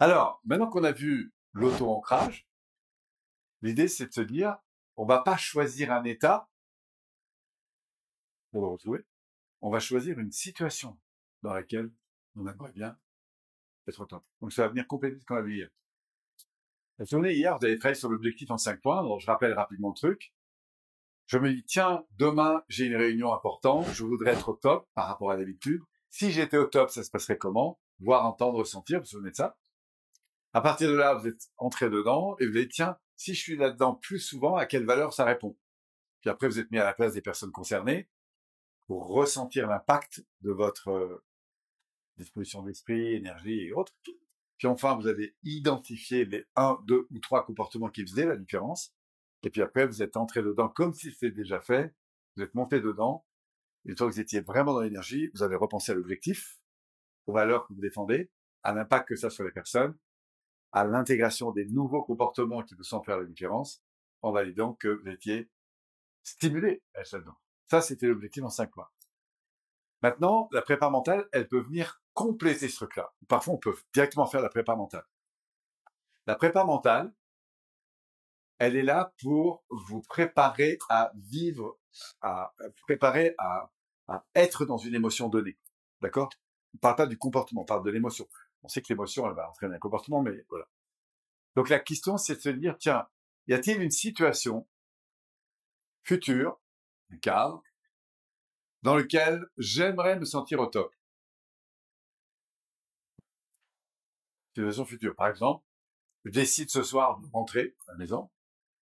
Alors, maintenant qu'on a vu l'auto-ancrage, l'idée c'est de se dire, on va pas choisir un état pour le retrouver, on va choisir une situation dans laquelle on aimerait bien être au top. Donc ça va venir compléter ce qu'on a vu hier. La journée hier, vous avez travaillé sur l'objectif en cinq points, donc je rappelle rapidement le truc. Je me dis, tiens, demain, j'ai une réunion importante, je voudrais être au top par rapport à d'habitude. Si j'étais au top, ça se passerait comment? Voir, entendre, ressentir, vous vous souvenez de ça? À partir de là, vous êtes entré dedans et vous avez dit, tiens, si je suis là-dedans plus souvent, à quelle valeur ça répond? Puis après, vous êtes mis à la place des personnes concernées pour ressentir l'impact de votre euh, disposition d'esprit, énergie et autres. Puis enfin, vous avez identifié les un, deux ou trois comportements qui faisaient la différence. Et puis après, vous êtes entré dedans comme si c'était déjà fait. Vous êtes monté dedans. Une fois que vous étiez vraiment dans l'énergie, vous avez repensé à l'objectif, aux valeurs que vous défendez, à l'impact que ça sur les personnes, à l'intégration des nouveaux comportements qui vous sont faire la différence, en validant que vous étiez stimulé à ça. Ça, c'était l'objectif en cinq mois. Maintenant, la prépa mentale, elle peut venir compléter ce truc-là. Parfois, on peut directement faire la prépa mentale. La prépa mentale, elle est là pour vous préparer à vivre, à préparer à, être dans une émotion donnée. D'accord? On parle pas du comportement, on parle de l'émotion. On sait que l'émotion, elle va entraîner un comportement, mais voilà. Donc la question, c'est de se dire, tiens, y a-t-il une situation future, un cadre, dans lequel j'aimerais me sentir au top? Situation future. Par exemple, je décide ce soir de rentrer à la maison,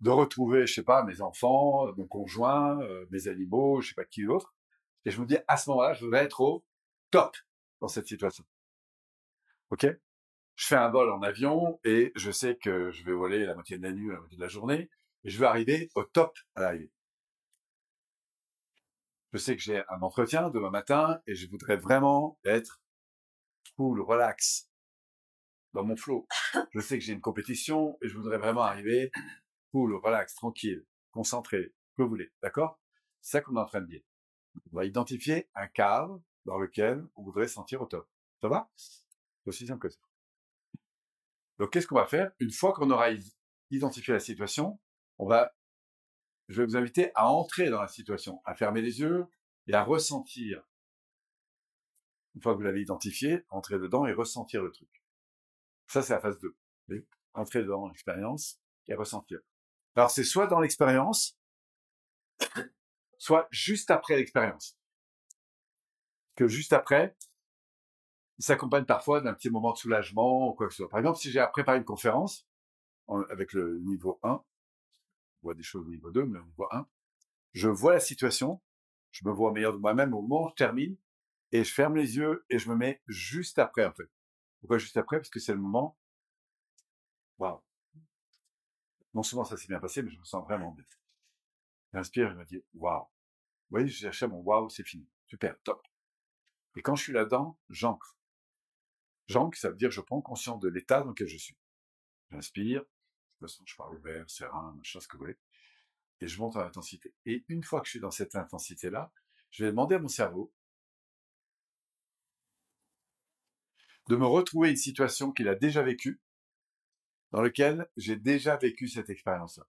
de retrouver, je sais pas, mes enfants, mon conjoint, euh, mes animaux, je sais pas qui d'autre. Et je me dis, à ce moment-là, je voudrais être au top dans cette situation. Ok? Je fais un vol en avion et je sais que je vais voler la moitié de la nuit, la moitié de la journée, et je veux arriver au top à l'arrivée. Je sais que j'ai un entretien demain matin et je voudrais vraiment être cool, relax, dans mon flow. Je sais que j'ai une compétition et je voudrais vraiment arriver cool, relax, tranquille, concentré, que vous voulez, d'accord? C'est ça qu'on est en train de dire. On va identifier un cadre dans lequel on voudrait se sentir au top. Ça va? C'est aussi simple que ça. Donc qu'est-ce qu'on va faire? Une fois qu'on aura identifié la situation, on va, je vais vous inviter à entrer dans la situation, à fermer les yeux et à ressentir. Une fois que vous l'avez identifié, entrer dedans et ressentir le truc. Ça, c'est la phase 2. Entrer dans l'expérience et ressentir. Alors c'est soit dans l'expérience, soit juste après l'expérience. Que juste après, s'accompagne parfois d'un petit moment de soulagement ou quoi que ce soit. Par exemple, si j'ai préparé une conférence avec le niveau 1, on voit des choses au niveau 2, mais au niveau 1, je vois la situation, je me vois meilleur de moi-même au moment où je termine, et je ferme les yeux et je me mets juste après, en fait. Pourquoi juste après? Parce que c'est le moment, waouh, non seulement ça s'est bien passé, mais je me sens vraiment bien. J'inspire, je me dis, waouh. Vous voyez, je cherchais mon waouh, c'est fini. Super, top. Et quand je suis là-dedans, j'ancre. J'ancre, ça veut dire je prends conscience de l'état dans lequel je suis. J'inspire, je me sens, je parle ouvert, serein, machin, ce que vous voulez. Et je monte en intensité. Et une fois que je suis dans cette intensité-là, je vais demander à mon cerveau de me retrouver une situation qu'il a déjà vécue dans lequel j'ai déjà vécu cette expérience-là.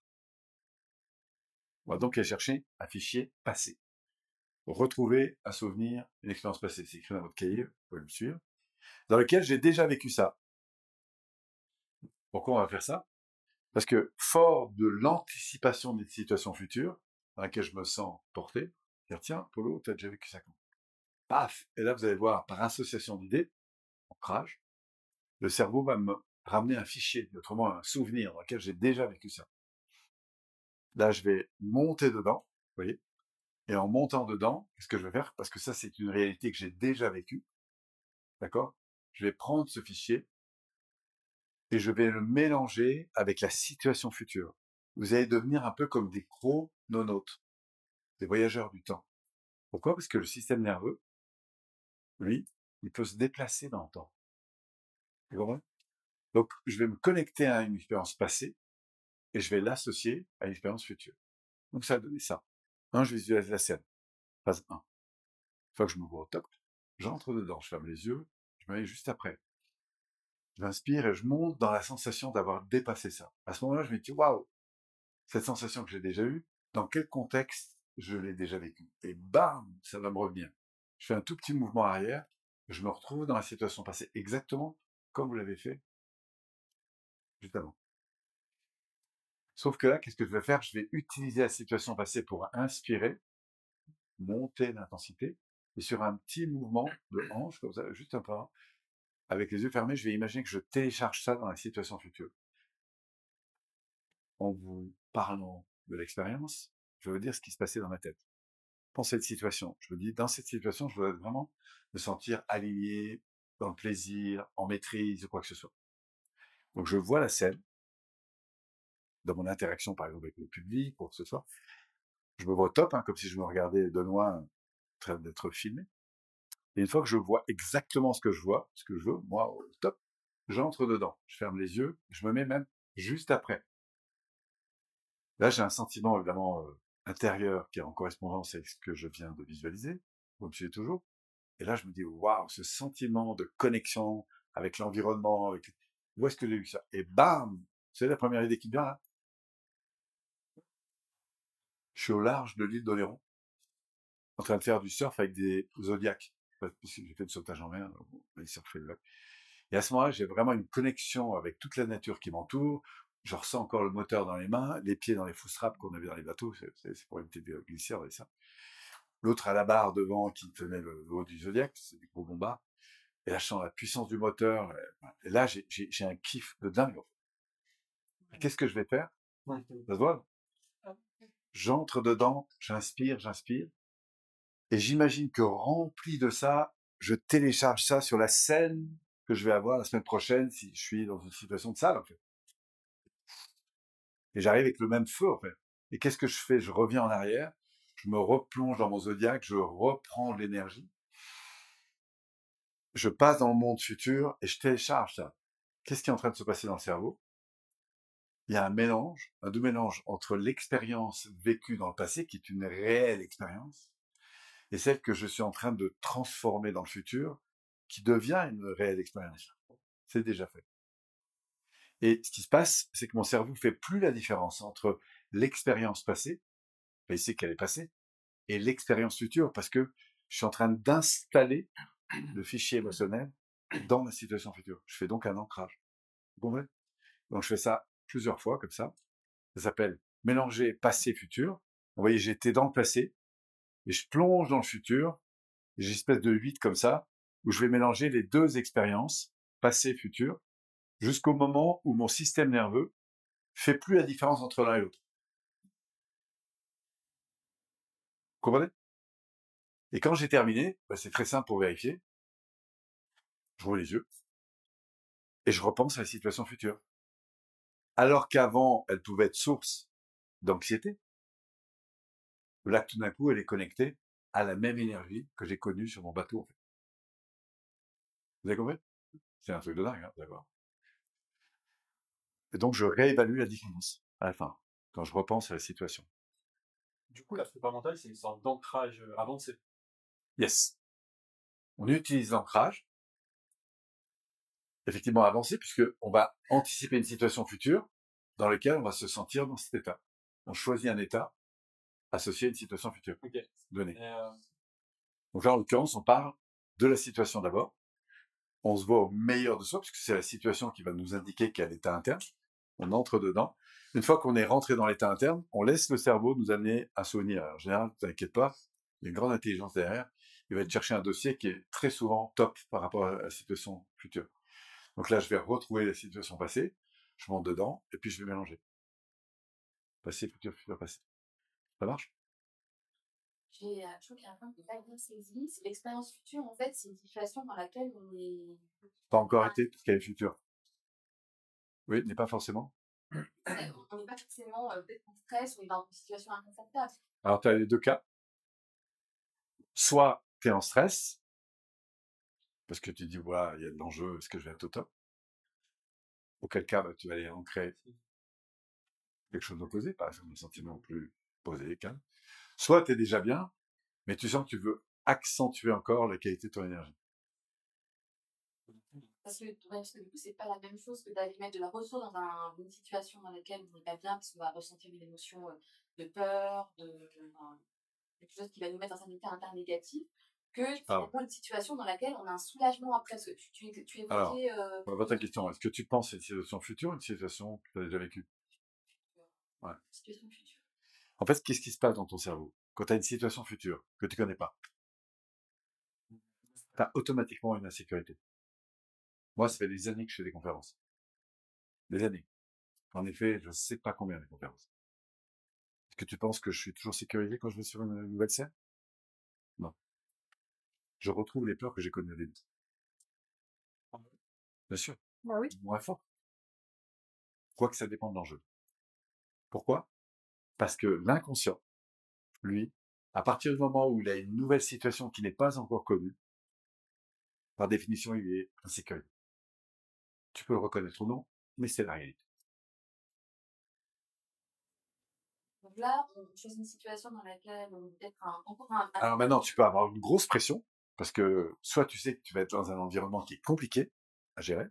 On va donc aller chercher un fichier passé. retrouver un souvenir, une expérience passée. C'est écrit dans votre cahier, vous pouvez me suivre. Dans lequel j'ai déjà vécu ça. Pourquoi on va faire ça? Parce que fort de l'anticipation des situations futures, dans lesquelles je me sens porté, dire tiens, Polo, tu as déjà vécu ça quand? Paf! Et là, vous allez voir, par association d'idées, ancrage, le cerveau va me ramener un fichier, autrement un souvenir dans lequel j'ai déjà vécu ça. Là, je vais monter dedans, vous voyez, et en montant dedans, qu'est-ce que je vais faire? Parce que ça, c'est une réalité que j'ai déjà vécue, d'accord? Je vais prendre ce fichier et je vais le mélanger avec la situation future. Vous allez devenir un peu comme des chrononautes, des voyageurs du temps. Pourquoi? Parce que le système nerveux, lui, il peut se déplacer dans le temps. Donc, je vais me connecter à une expérience passée et je vais l'associer à une expérience future. Donc, ça va donner ça. Un, je visualise la scène. Phase 1. Une fois que je me vois au top, j'entre dedans, je ferme les yeux, je me mets juste après. J'inspire et je monte dans la sensation d'avoir dépassé ça. À ce moment-là, je me dis, waouh, cette sensation que j'ai déjà eue, dans quel contexte je l'ai déjà vécue? Et bam, ça va me revenir. Je fais un tout petit mouvement arrière, je me retrouve dans la situation passée exactement comme vous l'avez fait juste avant. Sauf que là, qu'est-ce que je vais faire? Je vais utiliser la situation passée pour inspirer, monter l'intensité, et sur un petit mouvement de hanche, comme ça, juste un pas, avec les yeux fermés, je vais imaginer que je télécharge ça dans la situation future. En vous parlant de l'expérience, je veux dire ce qui se passait dans ma tête. Dans cette situation, je me dis, dans cette situation, je veux vraiment me sentir aligné, dans le plaisir, en maîtrise, ou quoi que ce soit. Donc je vois la scène, dans mon interaction par exemple avec le public, quoi que ce soit. Je me vois top, hein, comme si je me regardais de loin, d'être filmé. Et une fois que je vois exactement ce que je vois, ce que je veux, moi, top, j'entre dedans. Je ferme les yeux, je me mets même juste après. Là, j'ai un sentiment évidemment euh, intérieur qui est en correspondance avec ce que je viens de visualiser, vous me suivez toujours. Et là, je me dis, waouh, ce sentiment de connexion avec l'environnement, avec... où est-ce que j'ai eu ça? Et bam C'est la première idée qui vient là. Je suis au large de l'île d'Oléron, en train de faire du surf avec des zodiacs j'ai fait du sauvetage en mer, le Et à ce moment-là, j'ai vraiment une connexion avec toute la nature qui m'entoure. Je ressens encore le moteur dans les mains, les pieds dans les fousstraps qu'on avait dans les bateaux, c'est pour éviter de glisser, et ça. L'autre à la barre devant qui tenait le, haut du Zodiac, c'est du gros bombard. Et là, je sens la puissance du moteur. Et là, j'ai un kiff de dingue. Qu'est-ce que je vais faire? Ça se voit? J'entre dedans, j'inspire, j'inspire. Et j'imagine que rempli de ça, je télécharge ça sur la scène que je vais avoir la semaine prochaine si je suis dans une situation de salle. Et j'arrive avec le même feu, en fait. Et qu'est-ce que je fais? Je reviens en arrière, je me replonge dans mon zodiaque, je reprends l'énergie. Je passe dans le monde futur et je télécharge ça. Qu'est-ce qui est en train de se passer dans le cerveau? Il y a un mélange, un doux mélange entre l'expérience vécue dans le passé, qui est une réelle expérience, et celle que je suis en train de transformer dans le futur, qui devient une réelle expérience. C'est déjà fait. Et ce qui se passe, c'est que mon cerveau fait plus la différence entre l'expérience passée, il sait qu'elle est passée, et l'expérience future, parce que je suis en train d'installer le fichier émotionnel dans la situation future. Je fais donc un ancrage. Vous comprenez? Donc je fais ça plusieurs fois comme ça. Ça s'appelle mélanger passé-futur. Vous voyez, j'étais dans le passé, et je plonge dans le futur, j'ai une espèce de 8 comme ça, où je vais mélanger les deux expériences, passé, futur, jusqu'au moment où mon système nerveux fait plus la différence entre l'un et l'autre. Comprenez? Et quand j'ai terminé, bah, c'est très simple pour vérifier. Je roule les yeux et je repense à la situation future. Alors qu'avant, elle pouvait être source d'anxiété, Là, tout d'un coup, elle est connectée à la même énergie que j'ai connue sur mon bateau, en fait. Vous avez compris? C'est un truc de dingue, hein, d'accord Et donc, je réévalue la différence à la fin, quand je repense à la situation. Du coup, l'aspect mental, c'est une sorte d'ancrage euh, avancé. Yes. On utilise l'ancrage, effectivement avancé, puisque on va anticiper une situation future dans laquelle on va se sentir dans cet état. On choisit un état associé à une situation future donnée. Euh, Donc là, en l'occurrence, on parle de la situation d'abord. On se voit au meilleur de soi, parce que c'est la situation qui va nous indiquer quel état interne. On entre dedans. Une fois qu'on est rentré dans l'état interne, on laisse le cerveau nous amener un souvenir. en général, ne t'inquiète pas, il y a une grande intelligence derrière. Il va chercher un dossier qui est très souvent top par rapport à la situation future. Donc là, je vais retrouver la situation passée, je monte dedans, et puis je vais mélanger. Passé, futur, futur, passé. Ça marche? J'ai, euh, un point qui n'est pas bien saisi. C'est l'expérience future, en fait, c'est une situation dans laquelle on est. Pas encore été, parce qu'elle est future. Oui, n'est pas forcément. On n'est pas forcément euh, peut-être en stress ou dans une situation inconfortable. Alors, tu as les deux cas. Soit tu es en stress, parce que tu dis, voilà, il y a de l'enjeu, est-ce que je vais être au top Auquel cas, bah, tu vas aller ancrer quelque chose d'opposé, par exemple, un sentiment plus posé, calme. Soit tu es déjà bien, mais tu sens que tu veux accentuer encore la qualité de ton énergie. Parce que, ouais, parce que du coup, c'est pas la même chose que d'aller mettre de la ressource dans un- une situation dans laquelle on n'est pas bien, parce qu'on va ressentir une émotion euh, de peur, de, enfin, quelque chose qui va nous mettre dans un état interne négatif, que une situation dans laquelle on a un soulagement après. Parce que tu, tu, tu Alors. évoquais euh, ta question. Est-ce que tu penses à une situation future ou une situation que tu as déjà vécue? Ouais. situation future. En fait, qu'est-ce qui se passe dans ton cerveau quand tu as une situation future que tu connais pas? Tu as automatiquement une insécurité. Moi, ça fait des années que je fais des conférences. Des années. En effet, je sais pas combien de conférences. Est-ce que tu penses que je suis toujours sécurisé quand je vais sur une nouvelle scène? Non. Je retrouve les peurs que j'ai connues au début. Bien sûr. Bah oui. Moins fort. Quoique ça dépend de l'enjeu. Pourquoi? Parce que l'inconscient, lui, à partir du moment où il a une nouvelle situation qui n'est pas encore connue, par définition, il est insécurisé. Tu peux le reconnaître ou non, mais c'est la réalité. Donc là, on choisit une situation dans laquelle on peut être un, encore un, Alors maintenant, tu peux avoir une grosse pression, parce que soit tu sais que tu vas être dans un environnement qui est compliqué à gérer,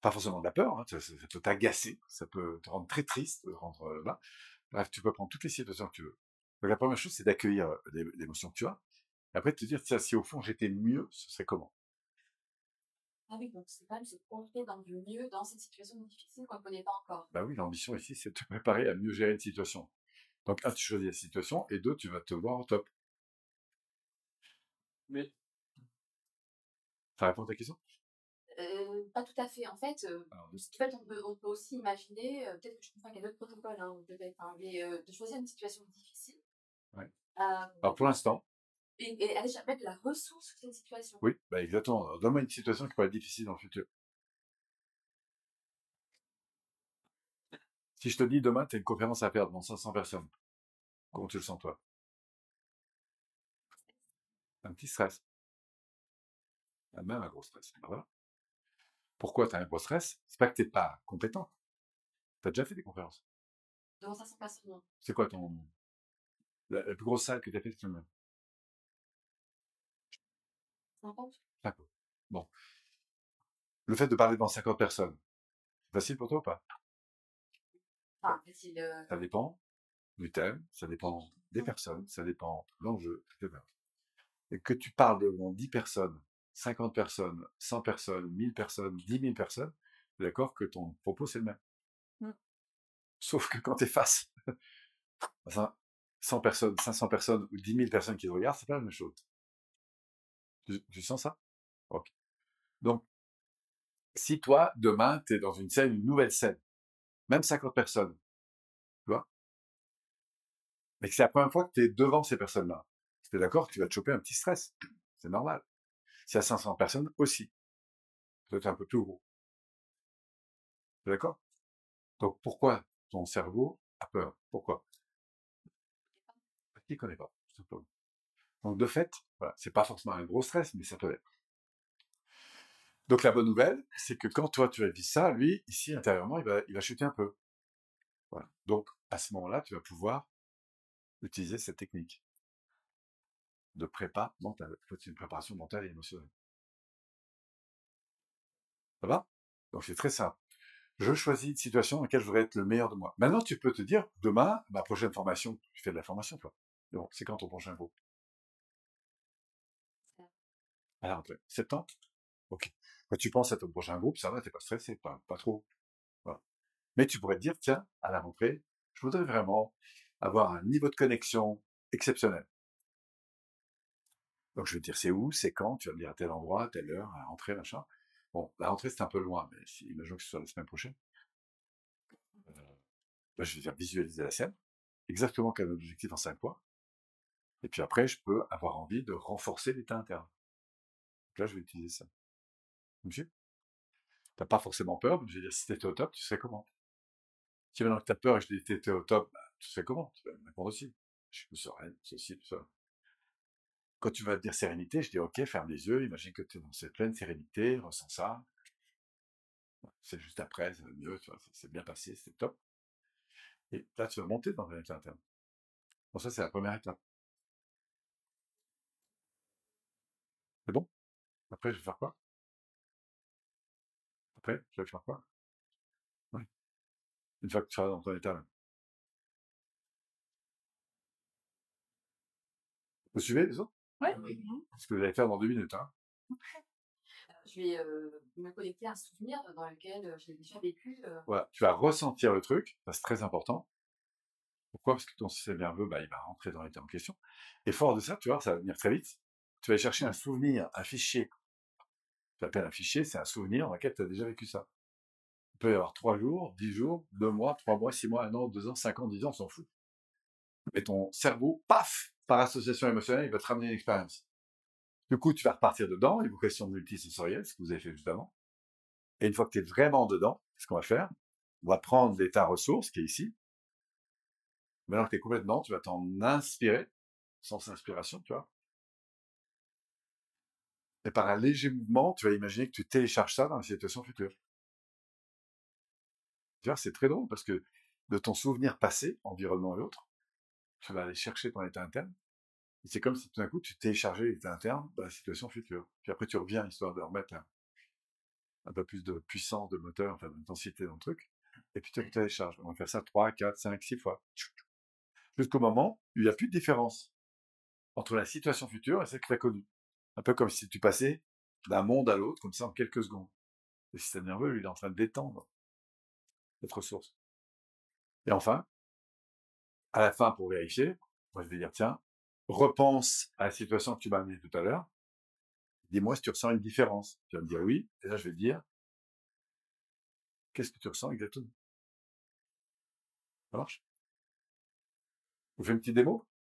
pas forcément de la peur, hein, ça, ça- ça peut t'agacer, ça peut te rendre très triste, te rendre euh, là. Bref, tu peux prendre toutes les situations que tu veux. Donc la première chose, c'est d'accueillir euh, l'é- l'émotion que tu as, et après de te dire, tiens, si au fond j'étais mieux, ce serait comment? Ah oui, donc c'est quand même se projeter dans du mieux dans cette situation difficile qu'on ne connaît pas encore. Bah oui, l'ambition ici, c'est de te préparer à mieux gérer une situation. Donc un, tu choisis la situation, et deux, tu vas te voir au top. Mais Ça répond à ta question? Pas tout à fait. En fait, euh, Alors, en fait on, peut, on peut aussi imaginer, euh, peut-être que je comprends qu'il y a d'autres protocoles, hein, hein, mais euh, de choisir une situation difficile. Ouais. Euh, alors pour l'instant, et, et aller chercher mettre de la ressource sur cette situation. Oui, bah exactement. Donne-moi une situation qui pourrait être difficile dans le futur. Si je te dis demain, tu as une conférence à faire devant 500 personnes, comment tu le sens toi? Un petit stress. Ah, Même un gros stress. Ben voilà. Pourquoi tu as un gros stress C'est pas que tu pas compétent. Tu as déjà fait des conférences. Devant 500 personnes, non. C'est quoi ton... La, la plus grosse salle que tu as faite c'est combien 50 D'accord. Bon. Le fait de parler devant 50 personnes, c'est facile pour toi ou pas? Enfin, facile. euh, Ça dépend du thème, ça dépend des personnes, ça dépend de l'enjeu, etc. Et que tu parles devant 10 personnes, 50 personnes, 100 personnes, 1000 personnes, 10 000 personnes, d'accord que ton propos c'est le même. Mm. Sauf que quand tu es face à 100 personnes, 500 personnes ou 10 000 personnes qui te regardent, c'est pas la même chose. Tu, tu sens ça? Ok. Donc, si toi, demain, tu es dans une scène, une nouvelle scène, même 50 personnes, tu vois, mais que c'est la première fois que tu es devant ces personnes-là, tu es d'accord que tu vas te choper un petit stress. C'est normal. Si à 500 personnes aussi, peut-être un peu plus gros. D'accord? Donc pourquoi ton cerveau a peur? Pourquoi? Parce qu'il ne connaît pas, tout simplement. Donc de fait, voilà, c'est pas forcément un gros stress, mais ça peut l'être. Donc la bonne nouvelle, c'est que quand toi tu vas vivre ça, lui, ici intérieurement, il va, chuter un peu. Donc à ce moment-là, tu vas pouvoir utiliser cette technique de prépa mentale. En fait, c'est une préparation mentale et émotionnelle. Ça va? Donc c'est très simple. Je choisis une situation dans laquelle je voudrais être le meilleur de moi. Maintenant, tu peux te dire, demain, ma prochaine formation, tu fais de la formation, toi. Bon, c'est quand ton prochain groupe À la rentrée. Septembre? Ok. Quand tu penses à ton prochain groupe, ça va, t'es pas stressé, pas, pas trop. Voilà. Mais tu pourrais te dire, tiens, à la rentrée, je voudrais vraiment avoir un niveau de connexion exceptionnel. Donc je vais dire c'est où, c'est quand, tu vas me dire à tel endroit, à telle heure, à la rentrée, machin. Bon, la rentrée c'est un peu loin, mais imaginons que ce soit la semaine prochaine. Euh, ben, je vais dire visualiser la scène, exactement comme objectif en cinq points. Et puis après, je peux avoir envie de renforcer l'état interne. Donc là, je vais utiliser ça. Monsieur T'as pas forcément peur, mais je vais dire si t'étais au top, tu serais comment? Si maintenant que t'as peur et je dis t'étais au top, bah, tu serais comment? Tu vas me répondre aussi. Je suis sereine, ceci, tout ça. Quand tu vas dire sérénité, je dis ok, ferme les yeux, imagine que tu es dans cette pleine sérénité, ressens ça. C'est juste après, va mieux, c'est bien passé, c'est top. Et là, tu vas monter dans l'état interne. Bon, ça, c'est la première étape. C'est bon? Après, je vais faire quoi? Après, tu vas faire quoi? Oui. Une fois que tu seras dans ton état là. Vous suivez les autres? Ouais. Ce que vous allez faire dans deux minutes. Hein. Je vais euh, me connecter à un souvenir dans lequel euh, j'ai déjà vécu. euh, Voilà, tu vas ressentir le truc, ça c'est très important. Pourquoi? Parce que ton système nerveux, bah, il va rentrer dans l'état en question. Et fort de ça, tu vois, ça va venir très vite. Tu vas aller chercher un souvenir, un fichier. Tu appelles un fichier, c'est un souvenir dans lequel tu as déjà vécu ça. Il peut y avoir trois jours, dix jours, deux mois, trois mois, six mois, un an, deux ans, cinq ans, dix ans, on s'en fout. Mais ton cerveau, paf, par association émotionnelle, il va te ramener une expérience. Du coup, tu vas repartir dedans, évocation multisensorielle, ce que vous avez fait juste avant. Et une fois que tu es vraiment dedans, ce qu'on va faire, on va prendre l'état ressource qui est ici. Maintenant que tu es complètement, tu vas t'en inspirer, sans inspiration, tu vois. Et par un léger mouvement, tu vas imaginer que tu télécharges ça dans la situation future. Tu vois, c'est très drôle parce que de ton souvenir passé, environnement et autres, tu vas aller chercher ton état interne. Et c'est comme si tout d'un coup, tu téléchargeais l'état interne dans la situation future. Puis après, tu reviens histoire de remettre un, un peu plus de puissance, de moteur, enfin d'intensité dans le truc. Et puis tu télécharges. On va faire ça 3, 4, 5, 6 fois. Jusqu'au moment où il n'y a plus de différence entre la situation future et celle que tu as connue. Un peu comme si tu passais d'un monde à l'autre, comme ça, en quelques secondes. Le système nerveux, lui, il est en train de détendre cette ressource. Et enfin, à la fin, pour vérifier, moi, je vais dire, tiens, repense à la situation que tu m'as amenée tout à l'heure. Dis-moi si tu ressens une différence. Tu vas me dire oui. Et là, je vais te dire, qu'est-ce que tu ressens exactement? Ça marche? Vous faites une petite démo?